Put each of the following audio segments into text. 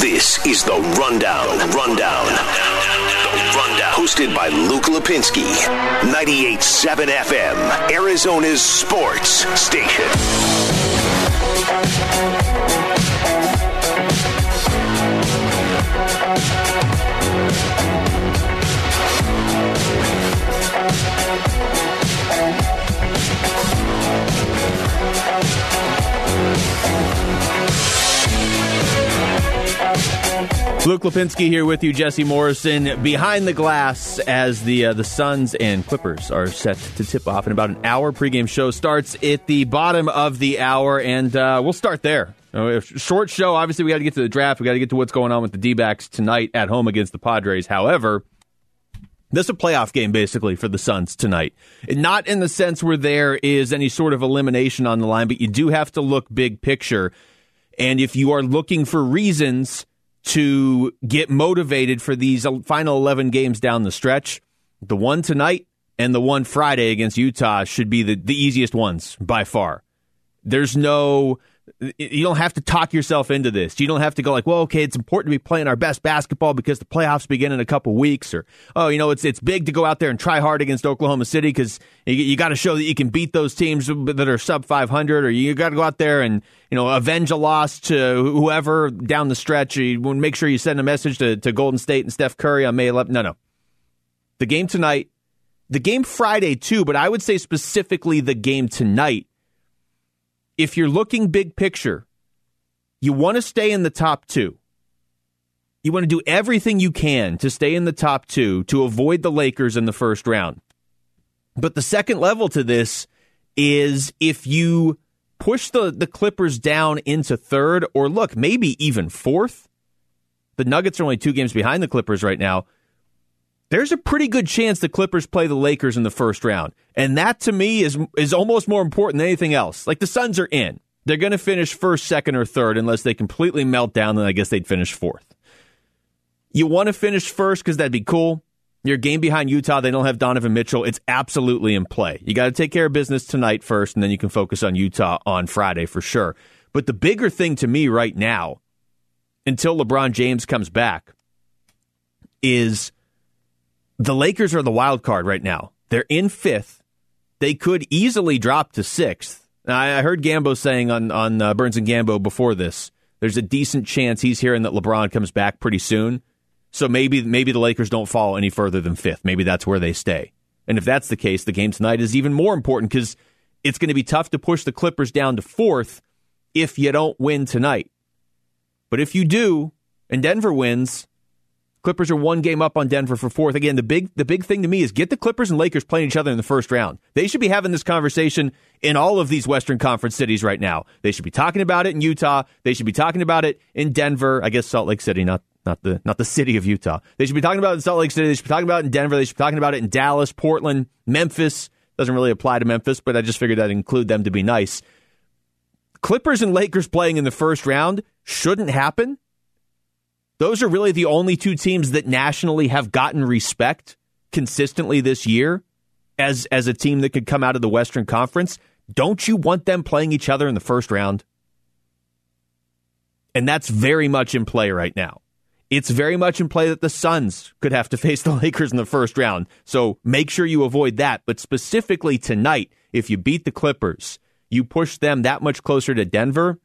This is the Rundown. Rundown. The Rundown. Hosted by Luke Lapinski. 98.7 FM. Arizona's sports station. Luke Lapinski here with you, Jesse Morrison, behind the glass as the uh, the Suns and Clippers are set to tip off in about an hour. Pregame show starts at the bottom of the hour, and uh, we'll start there. Uh, short show. Obviously, we got to get to the draft. We got to get to what's going on with the D backs tonight at home against the Padres. However, this is a playoff game basically for the Suns tonight. Not in the sense where there is any sort of elimination on the line, but you do have to look big picture. And if you are looking for reasons to get motivated for these final 11 games down the stretch. The one tonight and the one Friday against Utah should be the, the easiest ones by far. There's no you don't have to talk yourself into this. You don't have to go like, well, okay, it's important to be playing our best basketball because the playoffs begin in a couple weeks, or oh, you know, it's it's big to go out there and try hard against Oklahoma City because you, you got to show that you can beat those teams that are sub 500, or you got to go out there and you know avenge a loss to whoever down the stretch. You make sure you send a message to, to Golden State and Steph Curry on May 11th. No, no, the game tonight, the game Friday too, but I would say specifically the game tonight if you're looking big picture, you want to stay in the top two. You want to do everything you can to stay in the top two to avoid the Lakers in the first round. But the second level to this is if you push the, the Clippers down into third, or look, maybe even fourth. The Nuggets are only two games behind the Clippers right now there's a pretty good chance the Clippers play the Lakers in the first round. And that to me is is almost more important than anything else. Like the Suns are in. They're going to finish first, second, or third unless they completely melt down, then I guess they'd finish fourth. You want to finish first because that'd be cool. Your game behind Utah, they don't have Donovan Mitchell. It's absolutely in play. You got to take care of business tonight first, and then you can focus on Utah on Friday for sure. But the bigger thing to me right now, until LeBron James comes back, is the Lakers are the wild card right now. They're in fifth. They could easily drop to sixth. I heard Gambo saying on on uh, Burns and Gambo before this. There's a decent chance he's hearing that LeBron comes back pretty soon. So maybe maybe the Lakers don't fall any further than fifth. Maybe that's where they stay. And if that's the case, the game tonight is even more important because it's going to be tough to push the Clippers down to fourth if you don't win tonight. But if you do, and Denver wins, Clippers are one game up on Denver for fourth. Again, the big the big thing to me is get the Clippers and Lakers playing each other in the first round. They should be having this conversation in all of these Western Conference cities right now. They should be talking about it in Utah. They should be talking about it in Denver. I guess Salt Lake City, not not the not the city of Utah. They should be talking about it in Salt Lake City. They should be talking about it in Denver. They should be talking about it in Dallas, Portland, Memphis. Doesn't really apply to Memphis, but I just figured I'd include them to be nice. Clippers and Lakers playing in the first round shouldn't happen those are really the only two teams that nationally have gotten respect consistently this year as as a team that could come out of the Western Conference. Don't you want them playing each other in the first round? And that's very much in play right now. It's very much in play that the Suns could have to face the Lakers in the first round. So make sure you avoid that. But specifically tonight, if you beat the Clippers, you push them that much closer to Denver.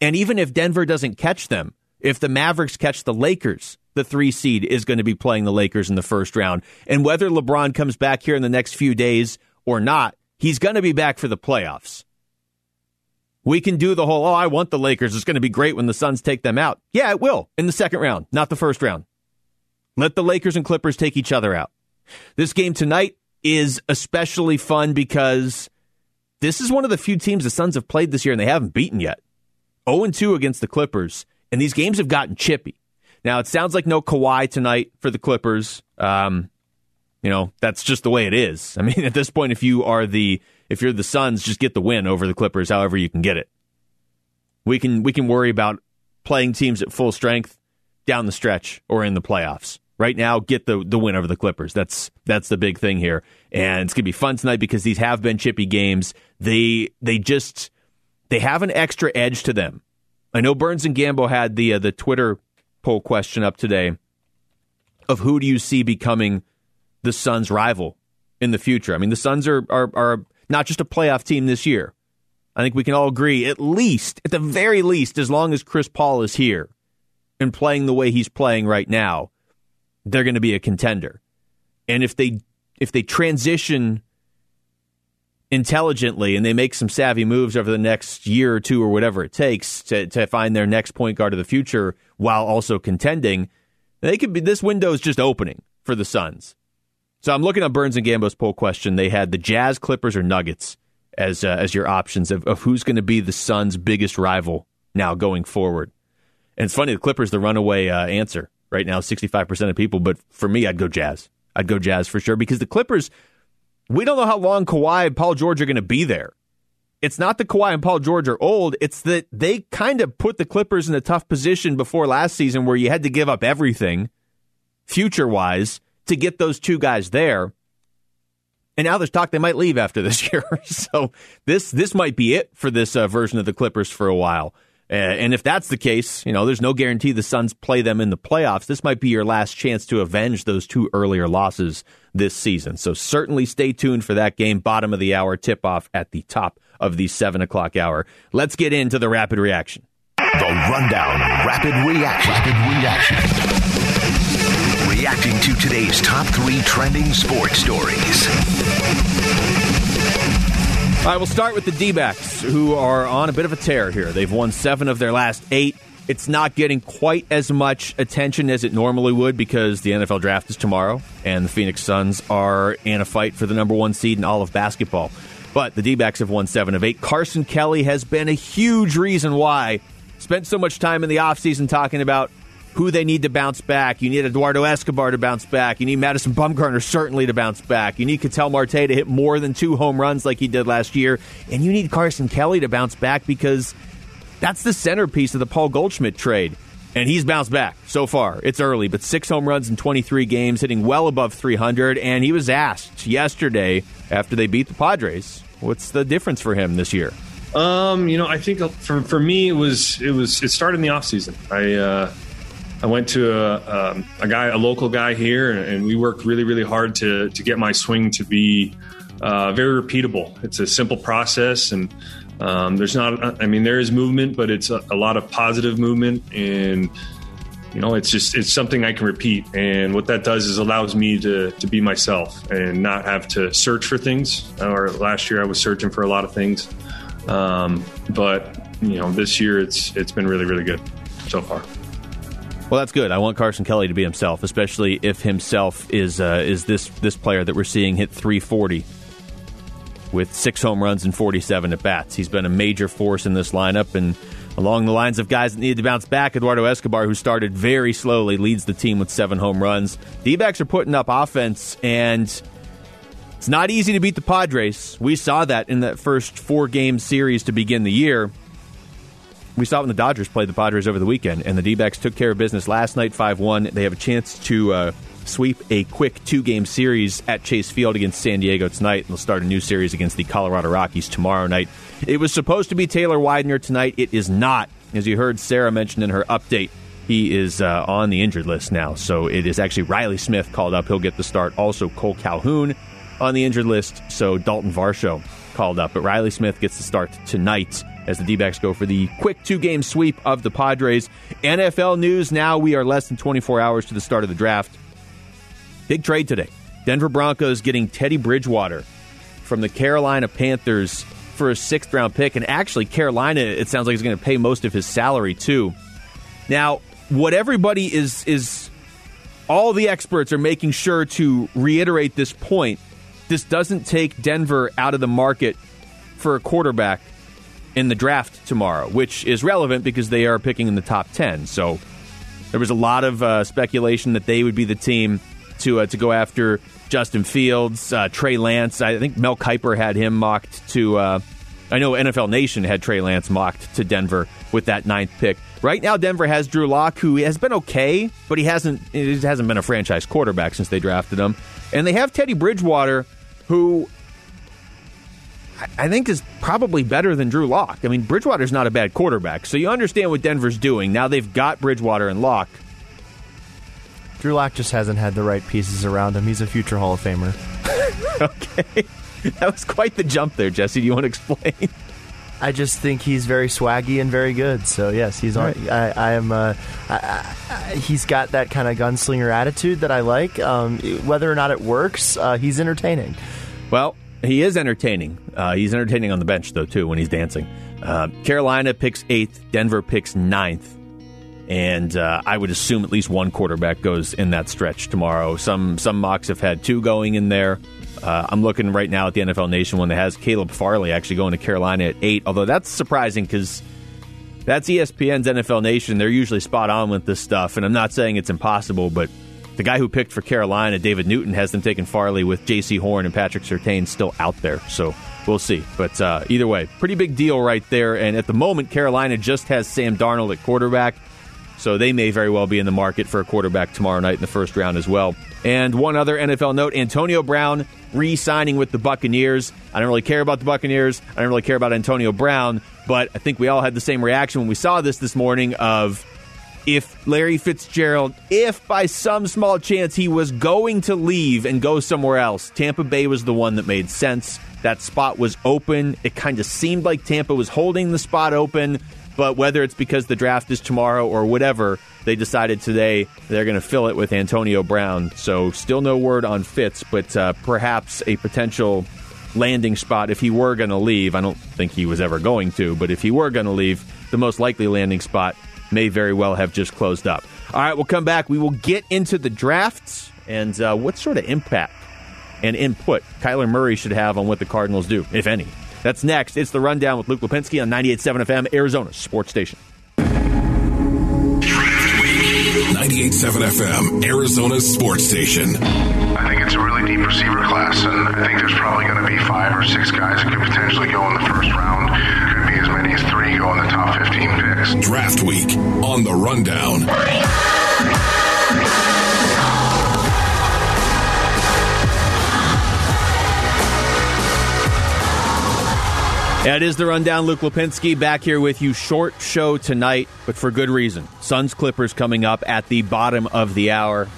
And even if Denver doesn't catch them, if the Mavericks catch the Lakers, the three seed is going to be playing the Lakers in the first round. And whether LeBron comes back here in the next few days or not, he's going to be back for the playoffs. We can do the whole, oh, I want the Lakers. It's going to be great when the Suns take them out. Yeah, it will in the second round, not the first round. Let the Lakers and Clippers take each other out. This game tonight is especially fun because this is one of the few teams the Suns have played this year and they haven't beaten yet. 0 2 against the Clippers. And these games have gotten chippy. Now, it sounds like no Kawhi tonight for the Clippers. Um, you know, that's just the way it is. I mean, at this point, if you are the if you're the Suns, just get the win over the Clippers, however you can get it. We can we can worry about playing teams at full strength down the stretch or in the playoffs. Right now, get the the win over the Clippers. That's that's the big thing here, and it's gonna be fun tonight because these have been chippy games. They they just they have an extra edge to them I know Burns and Gambo had the uh, the Twitter poll question up today of who do you see becoming the Suns' rival in the future. I mean, the Suns are are, are not just a playoff team this year. I think we can all agree, at least, at the very least, as long as Chris Paul is here and playing the way he's playing right now, they're going to be a contender. And if they if they transition intelligently and they make some savvy moves over the next year or two or whatever it takes to, to find their next point guard of the future while also contending, they could be this window is just opening for the Suns. So I'm looking at Burns and Gambo's poll question. They had the Jazz, Clippers, or Nuggets as uh, as your options of, of who's going to be the Suns' biggest rival now going forward. And it's funny, the Clippers the runaway uh, answer right now, 65% of people. But for me, I'd go Jazz. I'd go Jazz for sure because the Clippers we don't know how long Kawhi and Paul George are going to be there. It's not that Kawhi and Paul George are old. It's that they kind of put the Clippers in a tough position before last season where you had to give up everything, future wise, to get those two guys there. And now there's talk they might leave after this year. so this this might be it for this uh, version of the Clippers for a while. Uh, and if that's the case, you know, there's no guarantee the Suns play them in the playoffs. This might be your last chance to avenge those two earlier losses this season. So certainly stay tuned for that game. Bottom of the hour tip off at the top of the seven o'clock hour. Let's get into the rapid reaction. The rundown rapid reaction. Rapid reaction. Reacting to today's top three trending sports stories. All right, we'll start with the D backs, who are on a bit of a tear here. They've won seven of their last eight. It's not getting quite as much attention as it normally would because the NFL draft is tomorrow, and the Phoenix Suns are in a fight for the number one seed in all of basketball. But the D backs have won seven of eight. Carson Kelly has been a huge reason why. Spent so much time in the offseason talking about who they need to bounce back. You need Eduardo Escobar to bounce back. You need Madison Bumgarner certainly to bounce back. You need Ketel Marte to hit more than two home runs like he did last year. And you need Carson Kelly to bounce back because that's the centerpiece of the Paul Goldschmidt trade. And he's bounced back so far. It's early, but six home runs in 23 games, hitting well above 300. And he was asked yesterday after they beat the Padres, what's the difference for him this year? Um, you know, I think for for me it was it was it started in the off season. I uh, I went to a, um, a guy, a local guy here, and we worked really, really hard to to get my swing to be uh, very repeatable. It's a simple process, and um, there's not. I mean, there is movement, but it's a, a, lot of positive movement, and you know, it's just it's something I can repeat. And what that does is allows me to to be myself and not have to search for things. Or last year, I was searching for a lot of things, um, but you know, this year it's it's been really, really good so far. Well, that's good. I want Carson Kelly to be himself, especially if himself is uh, is this this player that we're seeing hit 340 with six home runs and 47 at bats. He's been a major force in this lineup, and along the lines of guys that needed to bounce back, Eduardo Escobar, who started very slowly, leads the team with seven home runs. D backs are putting up offense, and it's not easy to beat the Padres. We saw that in that first four game series to begin the year. We saw when the Dodgers played the Padres over the weekend, and the D backs took care of business last night 5 1. They have a chance to uh, sweep a quick two game series at Chase Field against San Diego tonight, and they'll start a new series against the Colorado Rockies tomorrow night. It was supposed to be Taylor Widener tonight. It is not. As you heard Sarah mention in her update, he is uh, on the injured list now. So it is actually Riley Smith called up. He'll get the start. Also, Cole Calhoun on the injured list. So Dalton Varsho called up. But Riley Smith gets the start tonight as the D backs go for the quick two game sweep of the Padres. NFL news now we are less than 24 hours to the start of the draft. Big trade today. Denver Broncos getting Teddy Bridgewater from the Carolina Panthers for a sixth round pick. And actually, Carolina, it sounds like, is going to pay most of his salary too. Now, what everybody is, is all the experts are making sure to reiterate this point. This doesn't take Denver out of the market for a quarterback in the draft tomorrow, which is relevant because they are picking in the top 10. So there was a lot of uh, speculation that they would be the team to uh, to go after Justin Fields, uh, Trey Lance. I think Mel Kiper had him mocked to. Uh, I know NFL Nation had Trey Lance mocked to Denver with that ninth pick. Right now, Denver has Drew Lock, who has been okay, but he hasn't he hasn't been a franchise quarterback since they drafted him. And they have Teddy Bridgewater, who I think is probably better than Drew Lock. I mean, Bridgewater's not a bad quarterback, so you understand what Denver's doing. Now they've got Bridgewater and Lock. Drew Lock just hasn't had the right pieces around him. He's a future Hall of Famer. okay. That was quite the jump there, Jesse. Do you want to explain? I just think he's very swaggy and very good. So yes, he's on. Right. I, I am. Uh, I, I, he's got that kind of gunslinger attitude that I like. Um, whether or not it works, uh, he's entertaining. Well, he is entertaining. Uh, he's entertaining on the bench though too when he's dancing. Uh, Carolina picks eighth. Denver picks ninth. And uh, I would assume at least one quarterback goes in that stretch tomorrow. Some some mocks have had two going in there. Uh, I'm looking right now at the NFL Nation one that has Caleb Farley actually going to Carolina at eight. Although that's surprising because that's ESPN's NFL Nation. They're usually spot on with this stuff, and I'm not saying it's impossible, but the guy who picked for Carolina, David Newton, has them taking Farley with Jaycee Horn and Patrick Surtain still out there. So we'll see. But uh, either way, pretty big deal right there. And at the moment, Carolina just has Sam Darnold at quarterback. So they may very well be in the market for a quarterback tomorrow night in the first round as well. And one other NFL note Antonio Brown re signing with the Buccaneers. I don't really care about the Buccaneers. I don't really care about Antonio Brown, but I think we all had the same reaction when we saw this this morning of if Larry Fitzgerald, if by some small chance he was going to leave and go somewhere else, Tampa Bay was the one that made sense. That spot was open. It kind of seemed like Tampa was holding the spot open. But whether it's because the draft is tomorrow or whatever, they decided today they're going to fill it with Antonio Brown. So still no word on Fitz, but uh, perhaps a potential landing spot if he were going to leave. I don't think he was ever going to, but if he were going to leave, the most likely landing spot may very well have just closed up. All right, we'll come back. We will get into the drafts and uh, what sort of impact and input Kyler Murray should have on what the Cardinals do, if any. That's next. It's the rundown with Luke Lapinski on 98.7 FM, Arizona Sports Station. 98.7 FM, Arizona Sports Station. I think it's a really deep receiver class, and I think there's probably going to be five or six guys that could potentially go in the first round. Could as many as three go in the top 15 picks. Draft week on the rundown. That is the rundown. Luke Lapinski back here with you. Short show tonight, but for good reason. Suns Clippers coming up at the bottom of the hour.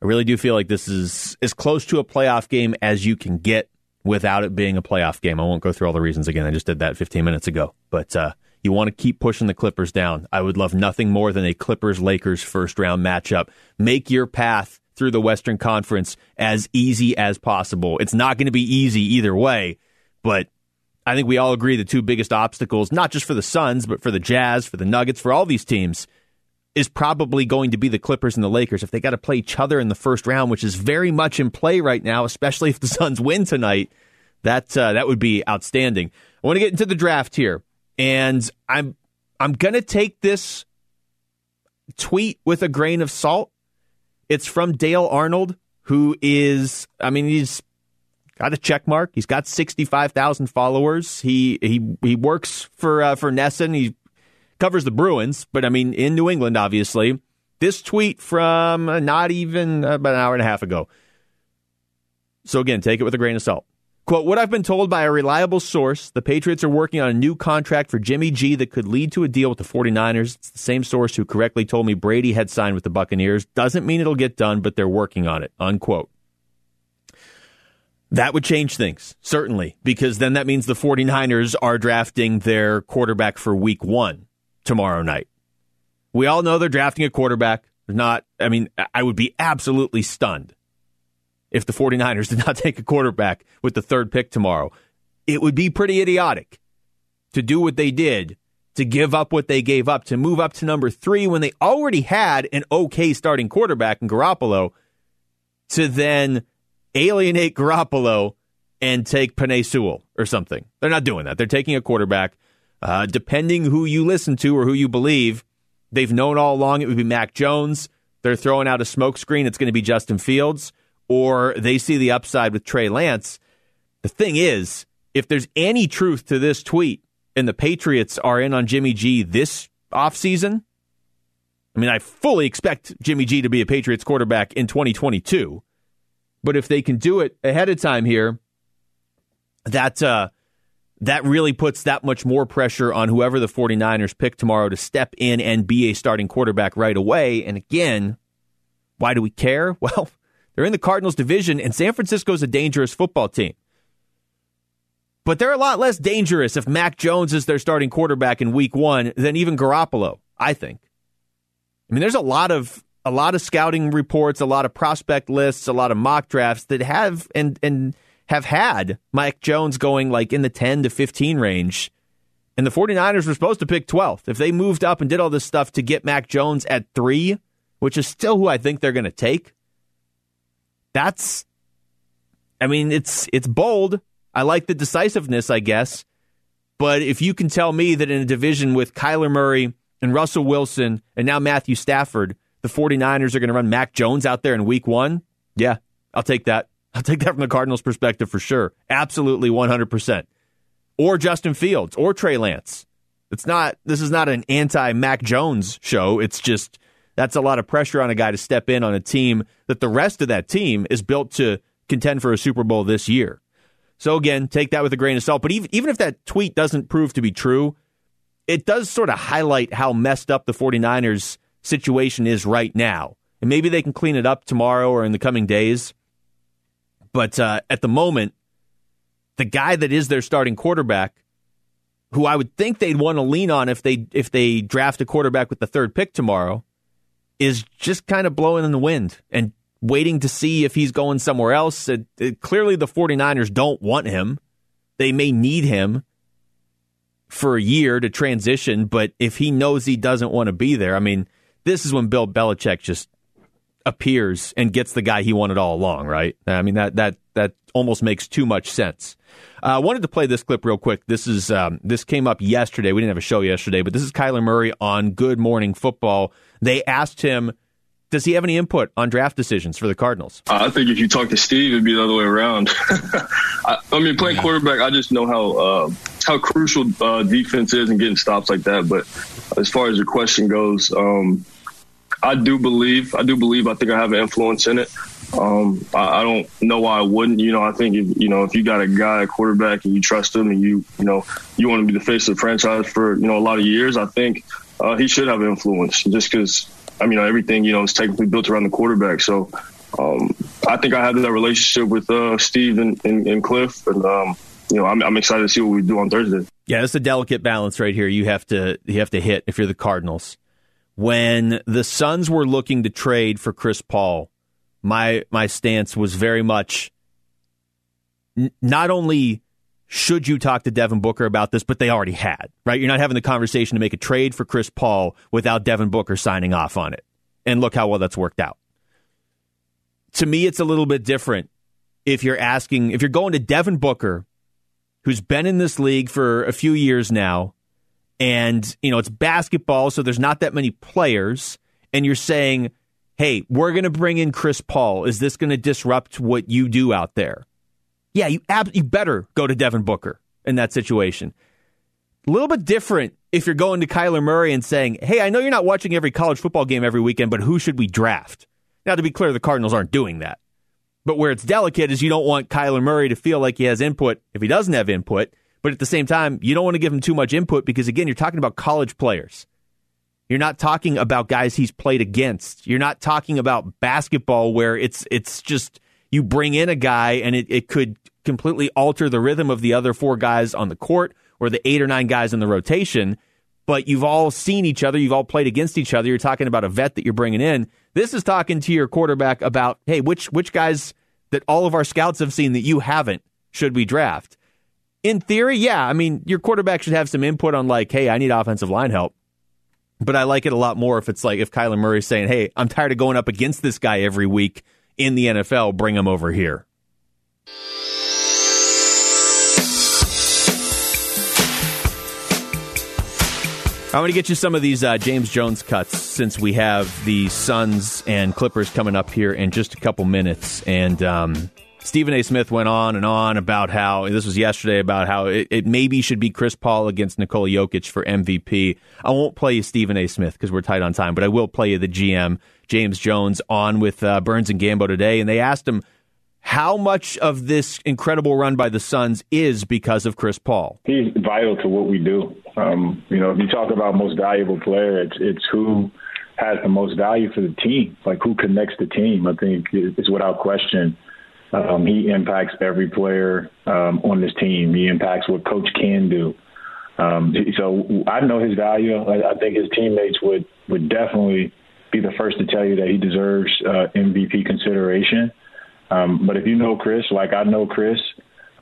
I really do feel like this is as close to a playoff game as you can get without it being a playoff game. I won't go through all the reasons again. I just did that 15 minutes ago. But uh, you want to keep pushing the Clippers down. I would love nothing more than a Clippers Lakers first round matchup. Make your path through the Western Conference as easy as possible. It's not going to be easy either way, but I think we all agree the two biggest obstacles, not just for the Suns, but for the Jazz, for the Nuggets, for all these teams, is probably going to be the Clippers and the Lakers if they got to play each other in the first round, which is very much in play right now, especially if the Suns win tonight. That uh, that would be outstanding. I want to get into the draft here, and I'm I'm gonna take this tweet with a grain of salt. It's from Dale Arnold, who is, I mean, he's got a check mark. He's got 65,000 followers. He he he works for uh, for NESN. He covers the Bruins, but I mean in New England obviously. This tweet from uh, not even uh, about an hour and a half ago. So again, take it with a grain of salt. Quote, what I've been told by a reliable source, the Patriots are working on a new contract for Jimmy G that could lead to a deal with the 49ers. It's the same source who correctly told me Brady had signed with the Buccaneers. Doesn't mean it'll get done, but they're working on it. Unquote. That would change things, certainly, because then that means the 49ers are drafting their quarterback for week one tomorrow night. We all know they're drafting a quarterback. Not, I mean, I would be absolutely stunned if the 49ers did not take a quarterback with the third pick tomorrow. It would be pretty idiotic to do what they did, to give up what they gave up, to move up to number three when they already had an okay starting quarterback in Garoppolo, to then alienate Garoppolo and take Penei Sewell or something. They're not doing that. They're taking a quarterback. Uh, depending who you listen to or who you believe, they've known all along it would be Mac Jones. They're throwing out a smokescreen. It's going to be Justin Fields, or they see the upside with Trey Lance. The thing is, if there's any truth to this tweet and the Patriots are in on Jimmy G this offseason, I mean, I fully expect Jimmy G to be a Patriots quarterback in 2022. But if they can do it ahead of time here, that uh, that really puts that much more pressure on whoever the 49ers pick tomorrow to step in and be a starting quarterback right away. And again, why do we care? Well, they're in the Cardinals division, and San Francisco's a dangerous football team. But they're a lot less dangerous if Mac Jones is their starting quarterback in week one than even Garoppolo, I think. I mean, there's a lot of a lot of scouting reports, a lot of prospect lists, a lot of mock drafts that have and and have had Mike Jones going like in the 10 to 15 range. And the 49ers were supposed to pick 12th. If they moved up and did all this stuff to get Mac Jones at 3, which is still who I think they're going to take, that's I mean, it's it's bold. I like the decisiveness, I guess. But if you can tell me that in a division with Kyler Murray and Russell Wilson and now Matthew Stafford, the 49ers are going to run Mac Jones out there in week one, yeah, I'll take that. I'll take that from the Cardinals' perspective for sure. Absolutely 100%. Or Justin Fields or Trey Lance. It's not, this is not an anti Mac Jones show. It's just, that's a lot of pressure on a guy to step in on a team that the rest of that team is built to contend for a Super Bowl this year. So again, take that with a grain of salt. But even, even if that tweet doesn't prove to be true, it does sort of highlight how messed up the 49ers situation is right now. And maybe they can clean it up tomorrow or in the coming days. But uh, at the moment, the guy that is their starting quarterback, who I would think they'd want to lean on if they if they draft a quarterback with the third pick tomorrow, is just kind of blowing in the wind and waiting to see if he's going somewhere else. It, it, clearly, the 49ers don't want him. They may need him for a year to transition, but if he knows he doesn't want to be there, I mean, this is when Bill Belichick just appears and gets the guy he wanted all along, right? I mean that that that almost makes too much sense. Uh, I wanted to play this clip real quick. This is um, this came up yesterday. We didn't have a show yesterday, but this is Kyler Murray on Good Morning Football. They asked him, does he have any input on draft decisions for the Cardinals? I think if you talk to Steve, it'd be the other way around. I, I, mean, playing quarterback, I just know how uh, how crucial uh, defense is and getting stops like that. But as far as your question goes, um, I do believe, I do believe, I think I have an influence in it. Um, I, I, don't know why I wouldn't. You know, I think if, you know if you got a guy, a quarterback, and you trust him, and you you know you want to be the face of the franchise for you know a lot of years, I think uh, he should have influence. Just because I mean everything you know is technically built around the quarterback. So um, I think I have that relationship with uh, Steve and, and, and, Cliff, and um, you know I'm, I'm excited to see what we do on Thursday. Yeah, it's a delicate balance right here. You have to you have to hit if you're the Cardinals when the Suns were looking to trade for Chris Paul, my my stance was very much n- not only should you talk to Devin Booker about this, but they already had, right? You're not having the conversation to make a trade for Chris Paul without Devin Booker signing off on it. And look how well that's worked out. To me, it's a little bit different if you're asking, if you're going to Devin Booker, who's been in this league for a few years now, and you know it's basketball, so there's not that many players, and you're saying, "Hey, we're going to bring in Chris Paul. Is this going to disrupt what you do out there?" Yeah, you ab- you better go to Devin Booker in that situation. A little bit different if you're going to Kyler Murray and saying, "Hey, I know you're not watching every college football game every weekend, but who should we draft?" Now, to be clear, the Cardinals aren't doing that. But where it's delicate is you don't want Kyler Murray to feel like he has input if he doesn't have input but at the same time, you don't want to give him too much input because, again, you're talking about college players. You're not talking about guys he's played against. You're not talking about basketball where it's it's just you bring in a guy and it, it could completely alter the rhythm of the other four guys on the court or the eight or nine guys in the rotation. But you've all seen each other. You've all played against each other. You're talking about a vet that you're bringing in. This is talking to your quarterback about, hey, which which guys that all of our scouts have seen that you haven't should we draft? In theory, yeah. I mean, your quarterback should have some input on like, hey, I need offensive line help. But I like it a lot more if it's like if Kyler Murray's saying, hey, I'm tired of going up against this guy every week in the NFL, bring him over here. I'm going to get you some of these uh, James Jones cuts since we have the Suns and Clippers coming up here in just a couple minutes. And um, Stephen A. Smith went on and on about how this was yesterday about how it, it maybe should be Chris Paul against Nikola Jokic for MVP. I won't play you Stephen A. Smith because we're tight on time, but I will play you the GM James Jones on with uh, Burns and Gambo today, and they asked him How much of this incredible run by the Suns is because of Chris Paul? He's vital to what we do. Um, you know, if you talk about most valuable player, it's it's who has the most value for the team, like who connects the team. I think is without question. Um, he impacts every player um, on this team. He impacts what coach can do. Um, so I know his value. I, I think his teammates would would definitely be the first to tell you that he deserves uh, MVP consideration. Um, but if you know Chris, like I know Chris,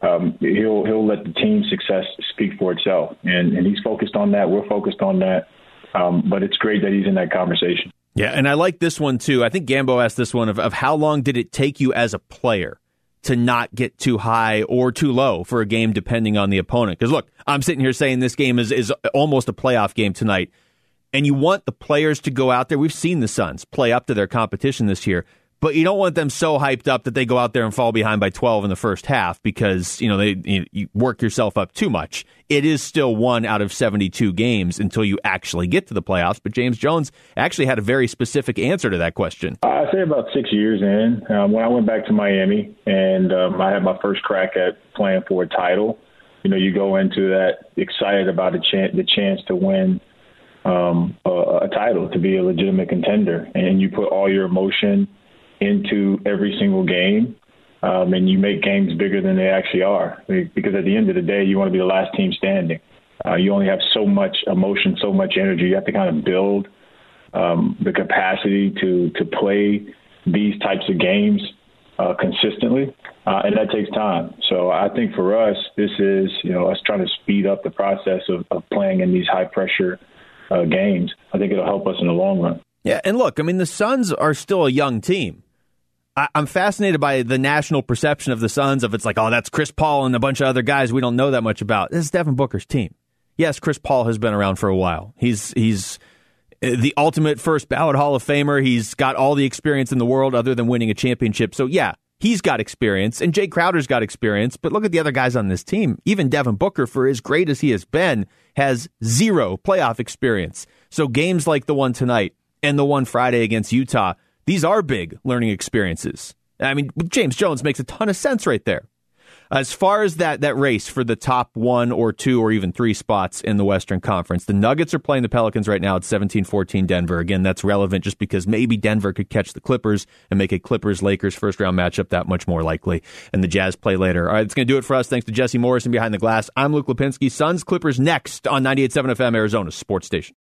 um, he'll he'll let the team success speak for itself, and and he's focused on that. We're focused on that. Um, but it's great that he's in that conversation. Yeah, and I like this one too. I think Gambo asked this one of, of how long did it take you as a player to not get too high or too low for a game, depending on the opponent? Because look, I'm sitting here saying this game is is almost a playoff game tonight, and you want the players to go out there. We've seen the Suns play up to their competition this year but you don't want them so hyped up that they go out there and fall behind by 12 in the first half because you know they you, you work yourself up too much. It is still one out of 72 games until you actually get to the playoffs. But James Jones actually had a very specific answer to that question. I say about six years in um, when I went back to Miami and um, I had my first crack at playing for a title. You know, you go into that excited about the chance the chance to win um, a, a title, to be a legitimate contender, and you put all your emotion into every single game. Um, and you make games bigger than they actually are. Because at the end of the day, you want to be the last team standing. Uh, you only have so much emotion, so much energy. You have to kind of build um, the capacity to to play these types of games uh, consistently, uh, and that takes time. So I think for us, this is you know us trying to speed up the process of, of playing in these high pressure uh, games. I think it'll help us in the long run. Yeah, and look, I mean, the Suns are still a young team. I, am fascinated by the national perception of the Suns of it's like, oh, that's Chris Paul and a bunch of other guys we don't know that much about. This is Devin Booker's team. Yes, Chris Paul has been around for a while. He's he's eh, the ultimate first ballot Hall of Famer. He's got all the experience in the world other than winning a championship. So yeah, he's got experience, and Jay Crowder's got experience. But look at the other guys on this team. Even Devin Booker, for as great as he has been, has zero playoff experience. So games like the one tonight and the one Friday against Utah these are big learning experiences. I mean, James Jones makes a ton of sense right there. As far as that that race for the top one or two or even three spots in the Western Conference, the Nuggets are playing the Pelicans right now at 17-14 Denver. Again, that's relevant just because maybe Denver could catch the Clippers and make a Clippers-Lakers first-round matchup that much more likely. And the Jazz play later. All right, that's going to do it for us. Thanks to Jesse Morrison behind the glass. I'm Luke Lapinski. Suns Clippers next on 98.7 FM Arizona Sports Station.